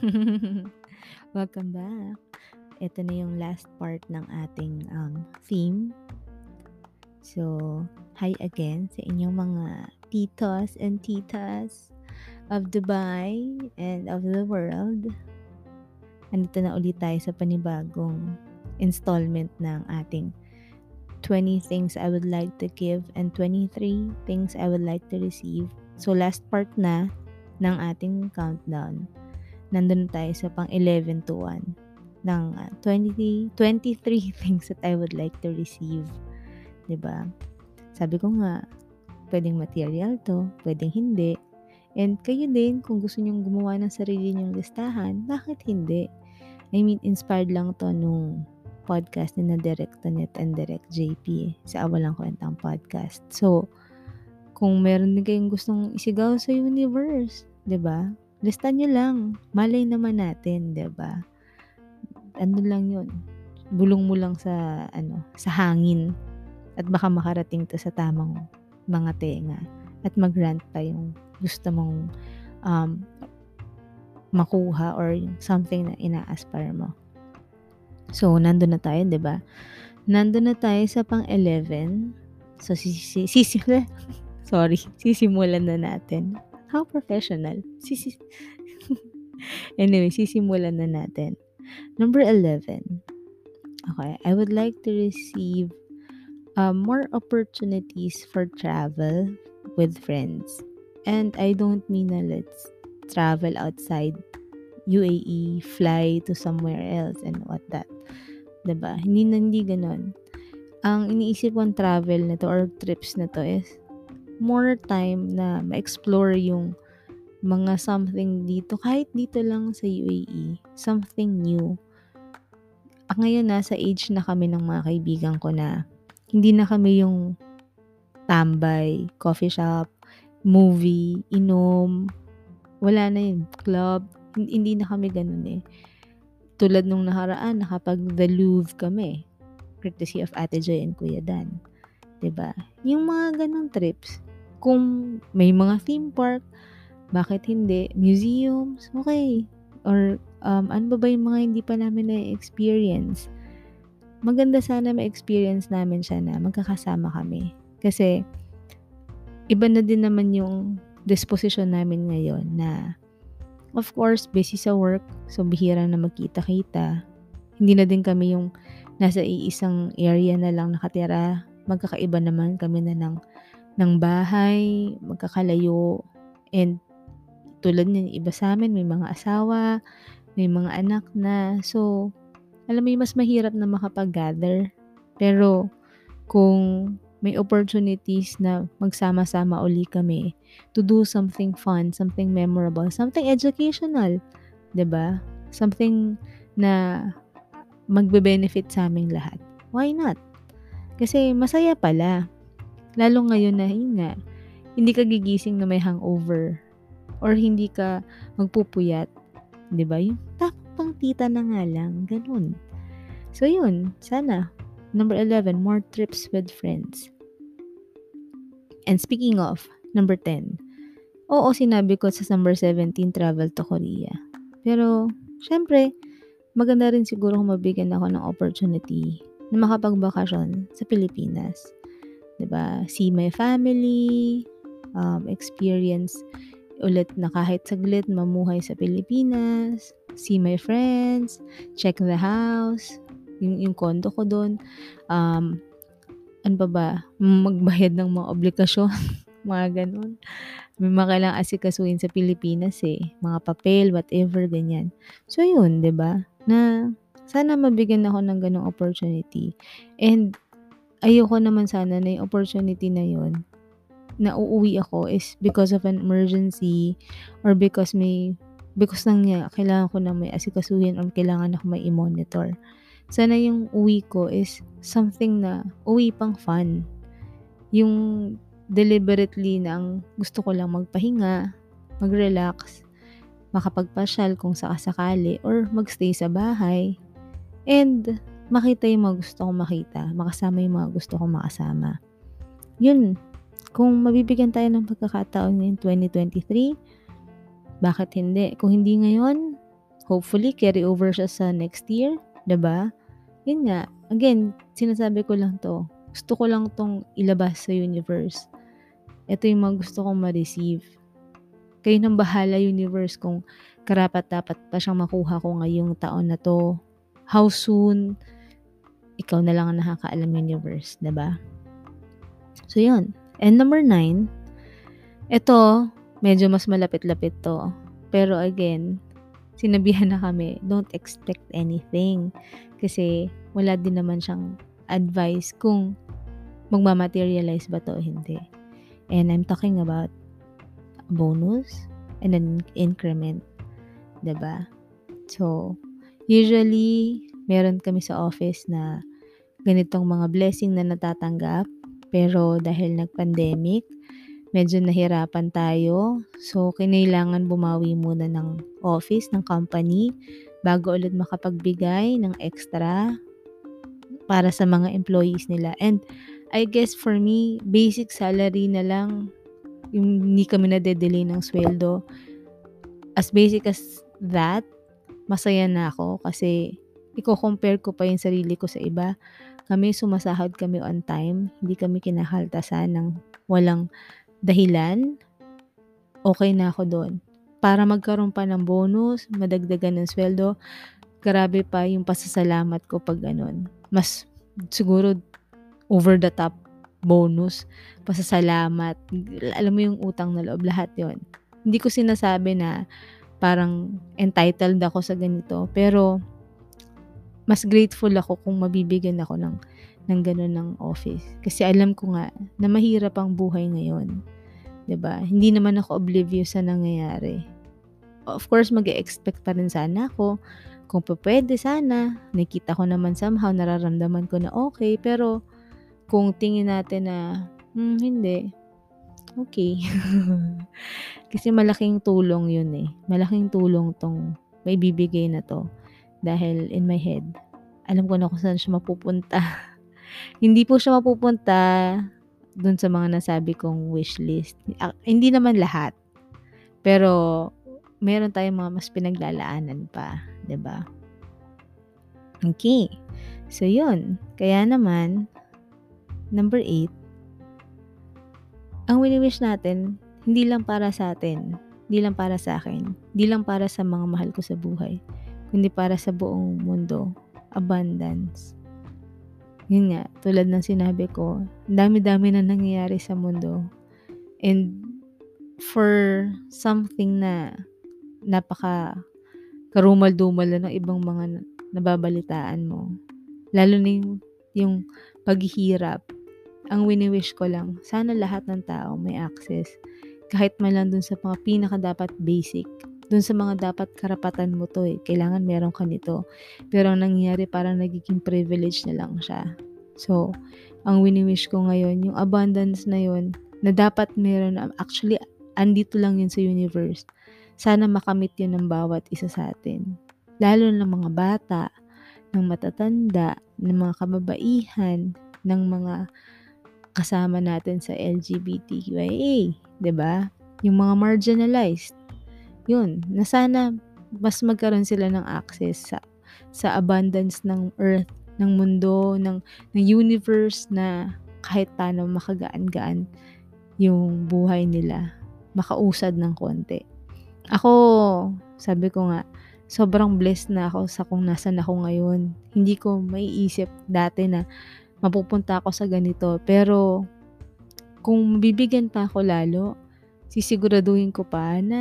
Welcome back. Ito na yung last part ng ating um, theme. So, hi again sa inyong mga titos and titas of Dubai and of the world. Andito na ulit tayo sa panibagong installment ng ating 20 things I would like to give and 23 things I would like to receive. So, last part na ng ating countdown. Nandun tayo sa pang 11 to 1 ng uh, 20, 23 things that I would like to receive. ba? Sabi ko nga, pwedeng material to, pwedeng hindi. And kayo din, kung gusto nyong gumawa ng sarili nyong listahan, bakit hindi? I mean, inspired lang to nung podcast ni na Direct Tonet and Direct JP sa Awalang Kwentang Podcast. So, kung meron din kayong gustong isigaw sa universe, 'di ba? Lista niyo lang. Malay naman natin, ba? Ano lang 'yun. Bulong mo lang sa ano, sa hangin at baka makarating to sa tamang mga tenga at mag-rant pa yung gusto mong um, makuha or something na ina-aspire mo. So, nandun na tayo, 'di ba? Nandun na tayo sa pang-11. So, sisi, sisi, sorry, sisimulan na natin. How professional. Sisi anyway, sisimulan na natin. Number 11. Okay, I would like to receive uh, more opportunities for travel with friends. And I don't mean na let's travel outside UAE, fly to somewhere else and what that. 'Di ba? Hindi na hindi ganoon. Ang iniisip kong travel na to or trips na to is more time na ma-explore yung mga something dito, kahit dito lang sa UAE, something new. Ah, ngayon nasa age na kami ng mga kaibigan ko na hindi na kami yung tambay, coffee shop, movie, inom, wala na yung club, hindi na kami ganun eh. Tulad nung nakaraan, nakapag The Louvre kami, courtesy of Ate Joy and Kuya Dan. ba? Yung mga ganung trips, kung may mga theme park, bakit hindi? Museums, okay. Or um, ano ba ba yung mga hindi pa namin na-experience? Maganda sana ma-experience namin siya na magkakasama kami. Kasi, iba na din naman yung disposition namin ngayon na of course, busy sa work, so bihira na magkita-kita. Hindi na din kami yung nasa iisang area na lang nakatira. Magkakaiba naman kami na ng ng bahay, magkakalayo, and tulad ng iba sa amin, may mga asawa, may mga anak na. So, alam mo yung mas mahirap na makapag-gather. Pero, kung may opportunities na magsama-sama uli kami to do something fun, something memorable, something educational, ba? Something na magbe-benefit sa aming lahat. Why not? Kasi masaya pala. Lalo ngayon na yun nga, hindi ka gigising na may hangover or hindi ka magpupuyat. ba? Yung tapang tita na nga lang, ganun. So yun, sana. Number 11, more trips with friends. And speaking of, number 10. Oo, sinabi ko sa number 17, travel to Korea. Pero, syempre, maganda rin siguro kung mabigyan ako ng opportunity na makapagbakasyon sa Pilipinas. 'Di ba? See my family, um, experience ulit na kahit saglit mamuhay sa Pilipinas, see my friends, check the house, yung, yung condo ko doon, um, ano pa ba, magbayad ng mga obligasyon, mga ganun. May mga kailangang asikasuhin sa Pilipinas eh, mga papel, whatever, ganyan. So yun, 'di ba? Na sana mabigyan ako ng ganong opportunity. And ayoko naman sana na yung opportunity na yun na uuwi ako is because of an emergency or because may because nang nga, kailangan ko na may asikasuhin or kailangan ako may i-monitor. Sana yung uwi ko is something na uwi pang fun. Yung deliberately na ang gusto ko lang magpahinga, mag-relax, makapagpasyal kung sakasakali or magstay sa bahay. And makita yung mga gusto kong makita, makasama yung mga gusto kong makasama. Yun, kung mabibigyan tayo ng pagkakataon ngayon 2023, bakit hindi? Kung hindi ngayon, hopefully carry over siya sa next year, 'di ba? Yun nga, again, sinasabi ko lang 'to. Gusto ko lang 'tong ilabas sa universe. Ito yung mga gusto kong ma-receive. Kayo nang bahala universe kung karapat-dapat pa siyang makuha ko ngayong taon na 'to. How soon? Ikaw na lang ang nakakaalam universe, ba? So yun. And number nine, ito, medyo mas malapit-lapit to. Pero again, sinabihan na kami, don't expect anything. Kasi wala din naman siyang advice kung magmamaterialize ba to o hindi. And I'm talking about bonus and an increment. ba? So, usually, meron kami sa office na ganitong mga blessing na natatanggap. Pero dahil nag-pandemic, medyo nahirapan tayo. So, kinailangan bumawi muna ng office, ng company, bago ulit makapagbigay ng extra para sa mga employees nila. And I guess for me, basic salary na lang, yung hindi kami na-delay ng sweldo. As basic as that, masaya na ako kasi i-compare ko pa yung sarili ko sa iba. Kami sumasahod kami on time, hindi kami kinakaltasan ng walang dahilan. Okay na ako doon. Para magkaroon pa ng bonus, madagdagan ng sweldo, grabe pa yung pasasalamat ko pag ganun. Mas siguro over the top bonus, pasasalamat, alam mo yung utang na loob, lahat yon Hindi ko sinasabi na parang entitled ako sa ganito, pero mas grateful ako kung mabibigyan ako ng ng ganun ng office. Kasi alam ko nga na mahirap ang buhay ngayon. 'Di ba? Hindi naman ako oblivious sa nangyayari. Of course, mag-expect pa rin sana ako kung pwede sana. Nakita ko naman somehow, nararamdaman ko na okay. Pero kung tingin natin na, hmm, hindi, okay. Kasi malaking tulong yun eh. Malaking tulong tong may bibigay na to. Dahil in my head, alam ko na kung saan siya mapupunta. hindi po siya mapupunta dun sa mga nasabi kong wish list. Uh, hindi naman lahat. Pero, meron tayong mga mas pinaglalaanan pa. ba diba? Okay. So, yun. Kaya naman, Number 8, ang wini-wish natin, hindi lang para sa atin, hindi lang para sa akin, hindi lang para sa mga mahal ko sa buhay, kundi para sa buong mundo. Abundance. Yun nga, tulad ng sinabi ko, dami-dami na nangyayari sa mundo. And for something na napaka karumal-dumal na ng ibang mga nababalitaan mo. Lalo na yung, yung paghihirap, ang wini-wish ko lang, sana lahat ng tao may access. Kahit man lang dun sa mga pinaka dapat basic. Dun sa mga dapat karapatan mo to eh. Kailangan meron ka nito. Pero ang nangyayari parang nagiging privilege na lang siya. So, ang wini-wish ko ngayon, yung abundance na yun, na dapat meron, actually, andito lang yun sa universe. Sana makamit yun ng bawat isa sa atin. Lalo ng mga bata, ng matatanda, ng mga kababaihan, ng mga kasama natin sa LGBTQIA, 'di ba? Yung mga marginalized. 'Yun, na sana mas magkaroon sila ng access sa sa abundance ng earth, ng mundo, ng ng universe na kahit paano makagaan-gaan yung buhay nila, makausad ng konti. Ako, sabi ko nga, sobrang blessed na ako sa kung nasan ako ngayon. Hindi ko maiisip dati na mapupunta ako sa ganito. Pero, kung bibigyan pa ako lalo, sisiguraduhin ko pa na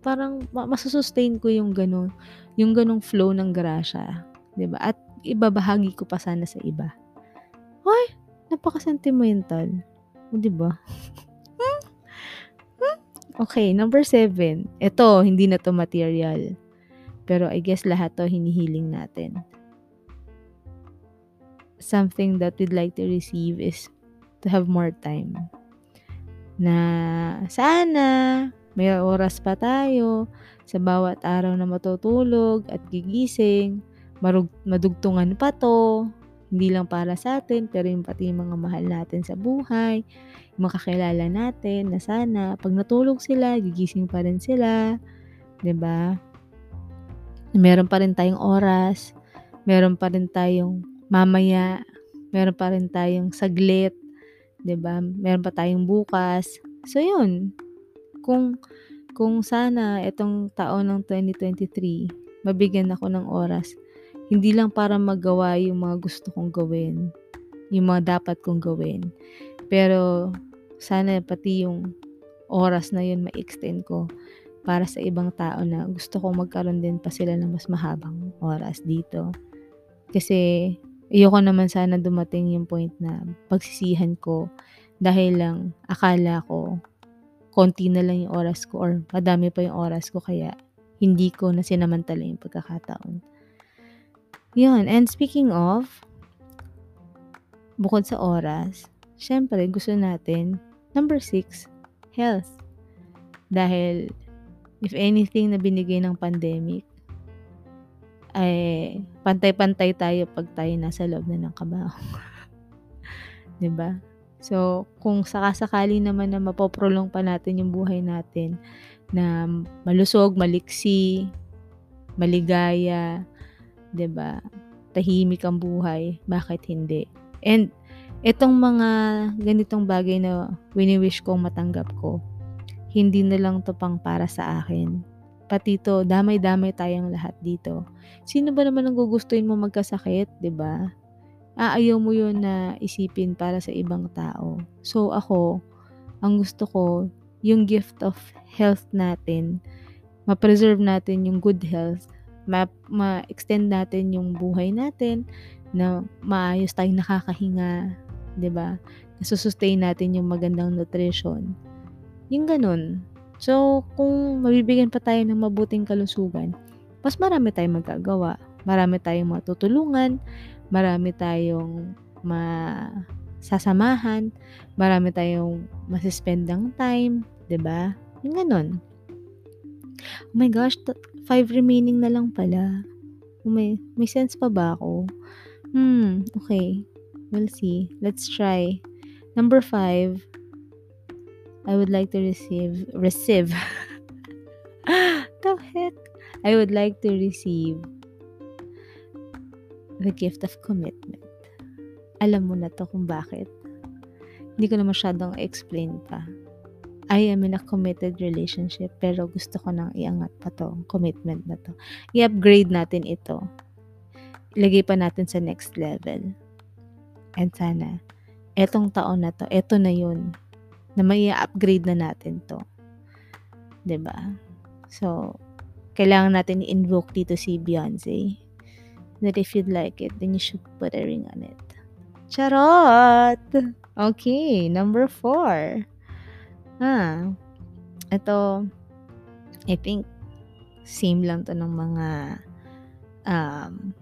parang masusustain ko yung ganun, yung ganung flow ng grasya. ba diba? At ibabahagi ko pa sana sa iba. Ay, napaka-sentimental. O, diba? okay, number seven. Ito, hindi na to material. Pero I guess lahat to hinihiling natin something that we'd like to receive is to have more time. Na sana may oras pa tayo sa bawat araw na matutulog at gigising, marug- madugtungan pa to, hindi lang para sa atin, pero yung pati yung mga mahal natin sa buhay, yung makakilala natin na sana pag natulog sila, gigising pa rin sila, 'di ba? Meron pa rin tayong oras, meron pa rin tayong mamaya, meron pa rin tayong saglit, 'di ba? Meron pa tayong bukas. So 'yun, kung kung sana itong taon ng 2023 mabigyan ako ng oras, hindi lang para magawa yung mga gusto kong gawin, yung mga dapat kong gawin, pero sana pati yung oras na yun ma-extend ko para sa ibang tao na gusto kong magkaroon din pa sila ng mas mahabang oras dito. Kasi ayoko naman sana dumating yung point na pagsisihan ko dahil lang akala ko konti na lang yung oras ko or madami pa yung oras ko kaya hindi ko na sinamantala yung pagkakataon. Yun, and speaking of, bukod sa oras, syempre gusto natin, number six, health. Dahil if anything na binigay ng pandemic, ay pantay-pantay tayo pag tayo nasa loob na ng kabaong. 'Di ba? So, kung sakasakali naman na mapoprolong pa natin yung buhay natin na malusog, maliksi, maligaya, 'di ba? Tahimik ang buhay, bakit hindi? And itong mga ganitong bagay na wini-wish kong matanggap ko, hindi na lang to pang para sa akin. Pati to, damay-damay tayong lahat dito. Sino ba naman ang gugustuhin mo magkasakit, 'di ba? Aayaw mo 'yun na isipin para sa ibang tao. So ako, ang gusto ko, yung gift of health natin, ma-preserve natin yung good health, ma- ma-extend natin yung buhay natin, na maayos tayong nakakahinga, 'di ba? Nasusustain natin yung magandang nutrition. Yung ganun. So, kung mabibigyan pa tayo ng mabuting kalusugan, mas marami tayong magagawa. Marami tayong matutulungan, marami tayong masasamahan, marami tayong masispend ng time, 'di ba? Yung ganun. Oh my gosh, five remaining na lang pala. May, may sense pa ba ako? Hmm, okay. We'll see. Let's try. Number five, I would like to receive, receive. the heck? I would like to receive the gift of commitment. Alam mo na to kung bakit. Hindi ko na masyadong explain pa. I am in a committed relationship pero gusto ko nang iangat pa to, commitment na to. I-upgrade natin ito. Ilagay pa natin sa next level. And sana, etong taon na to, eto na yun, na may upgrade na natin to. ba diba? So, kailangan natin i-invoke dito si Beyonce. That if you'd like it, then you should put a ring on it. Charot! Okay, number four. Ah, ito, I think, same lang to ng mga, um,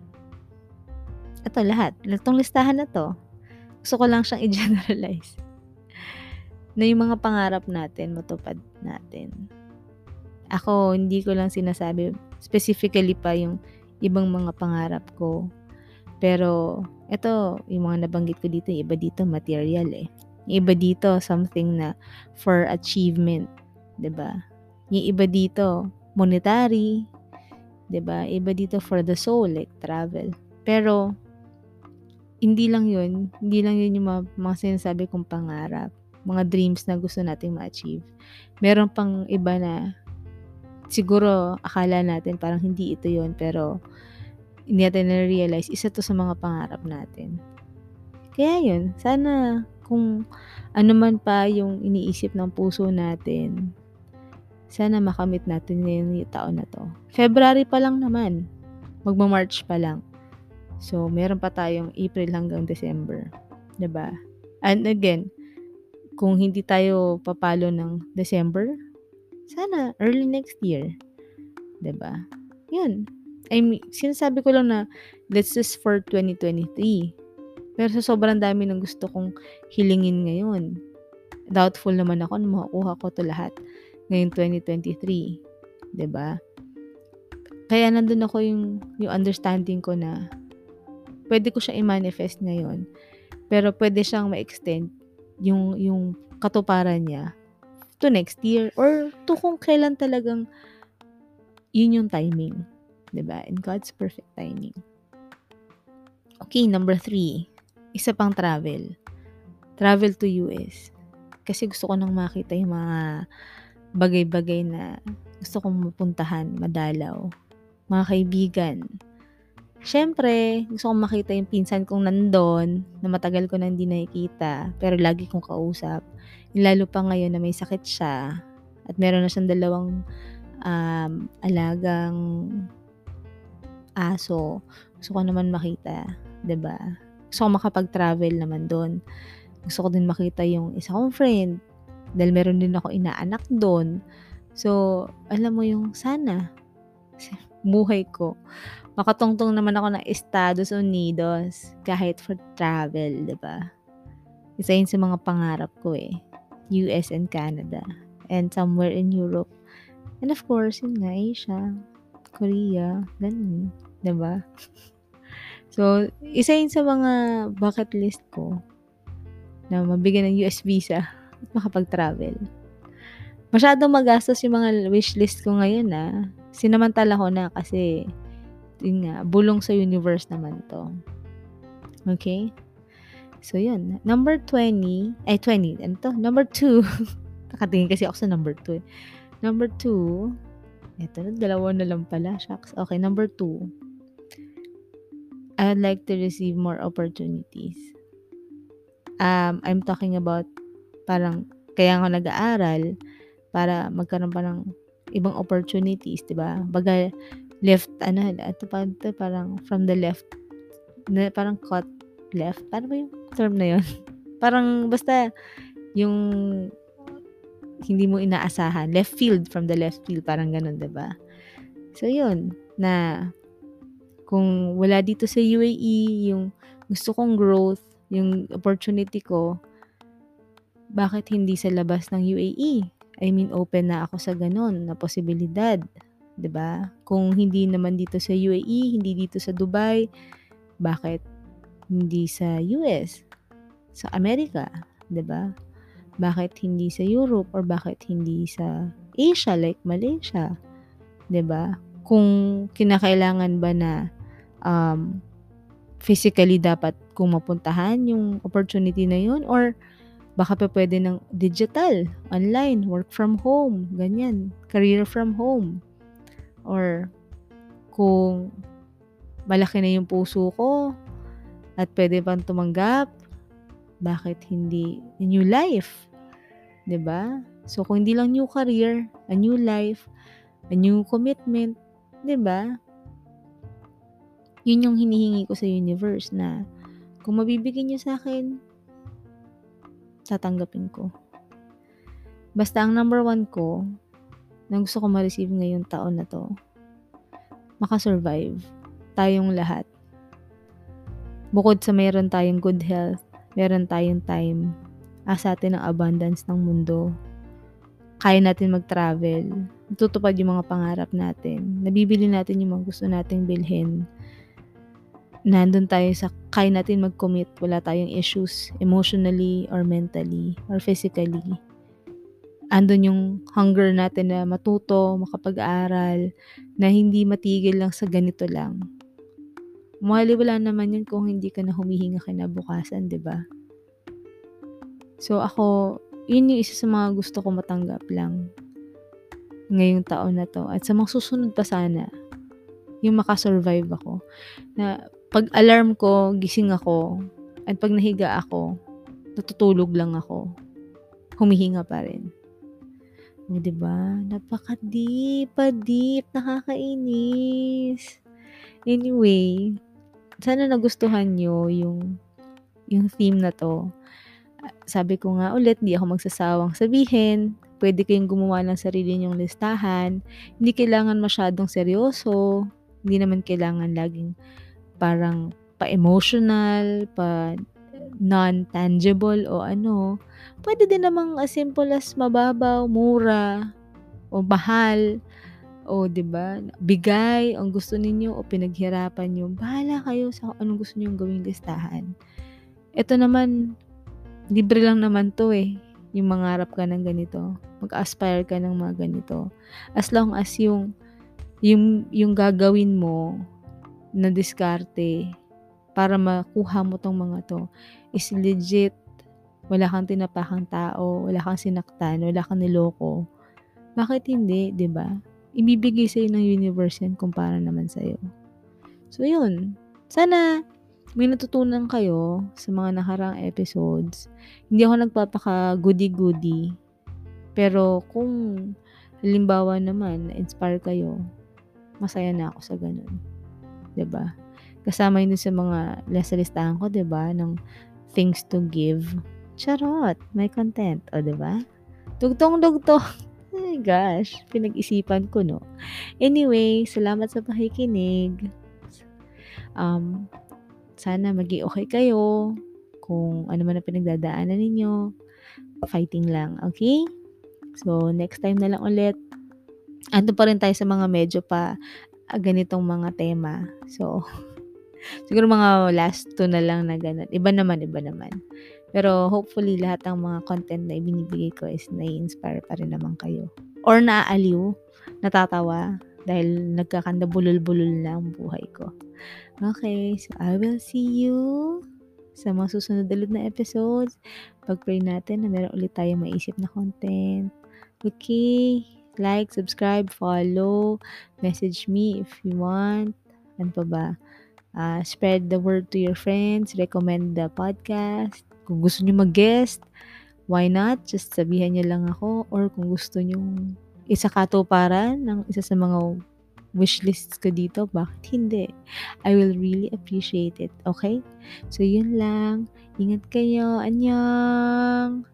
ito lahat. Itong listahan na to, gusto ko lang siyang i-generalize. na yung mga pangarap natin, matupad natin. Ako, hindi ko lang sinasabi, specifically pa yung ibang mga pangarap ko. Pero, ito, yung mga nabanggit ko dito, iba dito material eh iba dito, something na for achievement, 'di ba? Yung iba dito, monetary, 'di ba? Iba dito for the soul, like travel. Pero hindi lang 'yun, hindi lang 'yun yung mga, mga sinasabi kong pangarap, mga dreams na gusto nating ma-achieve. Meron pang iba na siguro akala natin parang hindi ito 'yun, pero hindi natin na-realize isa to sa mga pangarap natin. Kaya yun, sana kung ano man pa yung iniisip ng puso natin, sana makamit natin ngayon yung taon na to. February pa lang naman. Magma-March pa lang. So, meron pa tayong April hanggang December. ba diba? And again, kung hindi tayo papalo ng December, sana early next year. ba diba? Yun. I mean, sinasabi ko lang na this is for 2023. Pero sa sobrang dami ng gusto kong hilingin ngayon, doubtful naman ako na makukuha ko to lahat ngayong 2023. ba? Diba? Kaya nandun ako yung, yung understanding ko na pwede ko siya i-manifest ngayon. Pero pwede siyang ma-extend yung, yung katuparan niya to next year or to kung kailan talagang yun yung timing. ba? In God's perfect timing. Okay, number three. Isa pang travel. Travel to US. Kasi gusto ko nang makita yung mga bagay-bagay na gusto kong mapuntahan, madalaw. Mga kaibigan. Siyempre, gusto kong makita yung pinsan kong nandun, na matagal ko na hindi nakikita, pero lagi kong kausap. Lalo pa ngayon na may sakit siya, at meron na siyang dalawang um, alagang aso. Gusto ko naman makita, 'di ba? Gusto ko makapag-travel naman doon. Gusto ko din makita yung isa kong friend dahil meron din ako inaanak doon. So, alam mo yung sana buhay ko makatungtong naman ako ng Estados Unidos kahit for travel, 'di ba? Isa yun sa mga pangarap ko eh. US and Canada. And somewhere in Europe. And of course, yun nga, Asia, Korea, ganun. ba? So, isa yun sa mga bucket list ko na mabigyan ng US visa at makapag-travel. Masyadong magastos yung mga wish list ko ngayon na sinamantala ko na kasi yun nga, bulong sa universe naman to. Okay? So, yun. Number 20, ay 20, ano to? Number 2, nakatingin kasi ako sa number 2 eh. Number 2, eto, dalawa na lang pala, shucks. Okay, number 2, I would like to receive more opportunities. Um, I'm talking about parang kaya ako nag-aaral para magkaroon pa ng ibang opportunities, 'di ba? Baga left ano, ito pa ito, parang from the left na parang cut left. Paano ba yung term na 'yon? parang basta yung hindi mo inaasahan, left field from the left field, parang ganun, ba? So 'yun na kung wala dito sa UAE, yung gusto kong growth, yung opportunity ko, bakit hindi sa labas ng UAE? I mean, open na ako sa ganun na posibilidad. 'di ba? Kung hindi naman dito sa UAE, hindi dito sa Dubai, bakit hindi sa US? Sa Amerika, 'di ba? Bakit hindi sa Europe or bakit hindi sa Asia like Malaysia? 'Di ba? Kung kinakailangan ba na um, physically dapat kung mapuntahan yung opportunity na yun or baka pa pwede ng digital, online, work from home, ganyan, career from home. Or kung malaki na yung puso ko at pwede pang tumanggap, bakit hindi a new life? ba? So kung hindi lang new career, a new life, a new commitment, ba? Yun yung hinihingi ko sa universe na kung mabibigyan niyo sa akin, tatanggapin ko. Basta ang number one ko, na gusto ko ma-receive ngayong taon na to, makasurvive tayong lahat. Bukod sa mayroon tayong good health, meron tayong time, asa atin ang abundance ng mundo, kaya natin mag-travel, tutupad yung mga pangarap natin, nabibili natin yung mga gusto nating bilhin, nandun tayo sa kaya natin mag-commit, wala tayong issues emotionally or mentally or physically. Andun yung hunger natin na matuto, makapag-aral, na hindi matigil lang sa ganito lang. Mali wala naman yun kung hindi ka na humihinga kinabukasan, di ba? So ako, yun yung isa sa mga gusto ko matanggap lang ngayong taon na to. At sa mga susunod pa sana, yung makasurvive ako. Na pag alarm ko, gising ako. At pag nahiga ako, natutulog lang ako. Humihinga pa rin. O, diba? Napaka-deep, pa-deep, nakakainis. Anyway, sana nagustuhan nyo yung, yung theme na to. Sabi ko nga ulit, di ako magsasawang sabihin. Pwede kayong gumawa ng sarili nyong listahan. Hindi kailangan masyadong seryoso. Hindi naman kailangan laging parang pa-emotional, pa non-tangible o ano. Pwede din namang as simple as mababaw, mura, o mahal, o 'di ba? Bigay ang gusto ninyo o pinaghirapan niyo. Bahala kayo sa anong gusto niyo gawing listahan. Ito naman libre lang naman 'to eh. Yung mangarap ka ng ganito, mag-aspire ka ng mga ganito. As long as yung yung yung gagawin mo na diskarte para makuha mo tong mga to is legit. Wala kang tinapakang tao, wala kang sinaktan, wala kang niloko. Bakit hindi, 'di ba? Ibibigay sa ng universe yan kung para naman sa iyo. So yun. Sana may natutunan kayo sa mga nakaraang episodes. Hindi ako nagpapaka goody-goody. Pero kung halimbawa naman na-inspire kayo, masaya na ako sa ganun. ba? Kasama yun sa mga nasa listahan ko, ba, ng things to give. Charot, may content, o ba? Dugtong-dugtong. My gosh, pinag-isipan ko, no? Anyway, salamat sa pakikinig. Um, sana maging okay kayo. Kung ano man ang pinagdadaanan ninyo, fighting lang, okay? So, next time na lang ulit. Ando pa rin tayo sa mga medyo pa ah, ganitong mga tema. So, siguro mga last two na lang na ganun. Iba naman, iba naman. Pero hopefully lahat ng mga content na ibinibigay ko is nai-inspire pa rin naman kayo. Or naaaliw, natatawa, dahil nagkakanda bulol-bulol na ang buhay ko. Okay, so I will see you sa mga susunod ulit na episodes. Pag-pray natin na meron ulit tayong maisip na content. Okay, like, subscribe, follow, message me if you want. Ano pa ba? Uh, spread the word to your friends, recommend the podcast. Kung gusto niyo mag-guest, why not? Just sabihan niyo lang ako. Or kung gusto niyo isa katuparan ng isa sa mga wishlists ko dito, bakit hindi? I will really appreciate it. Okay? So, yun lang. Ingat kayo. Anyang!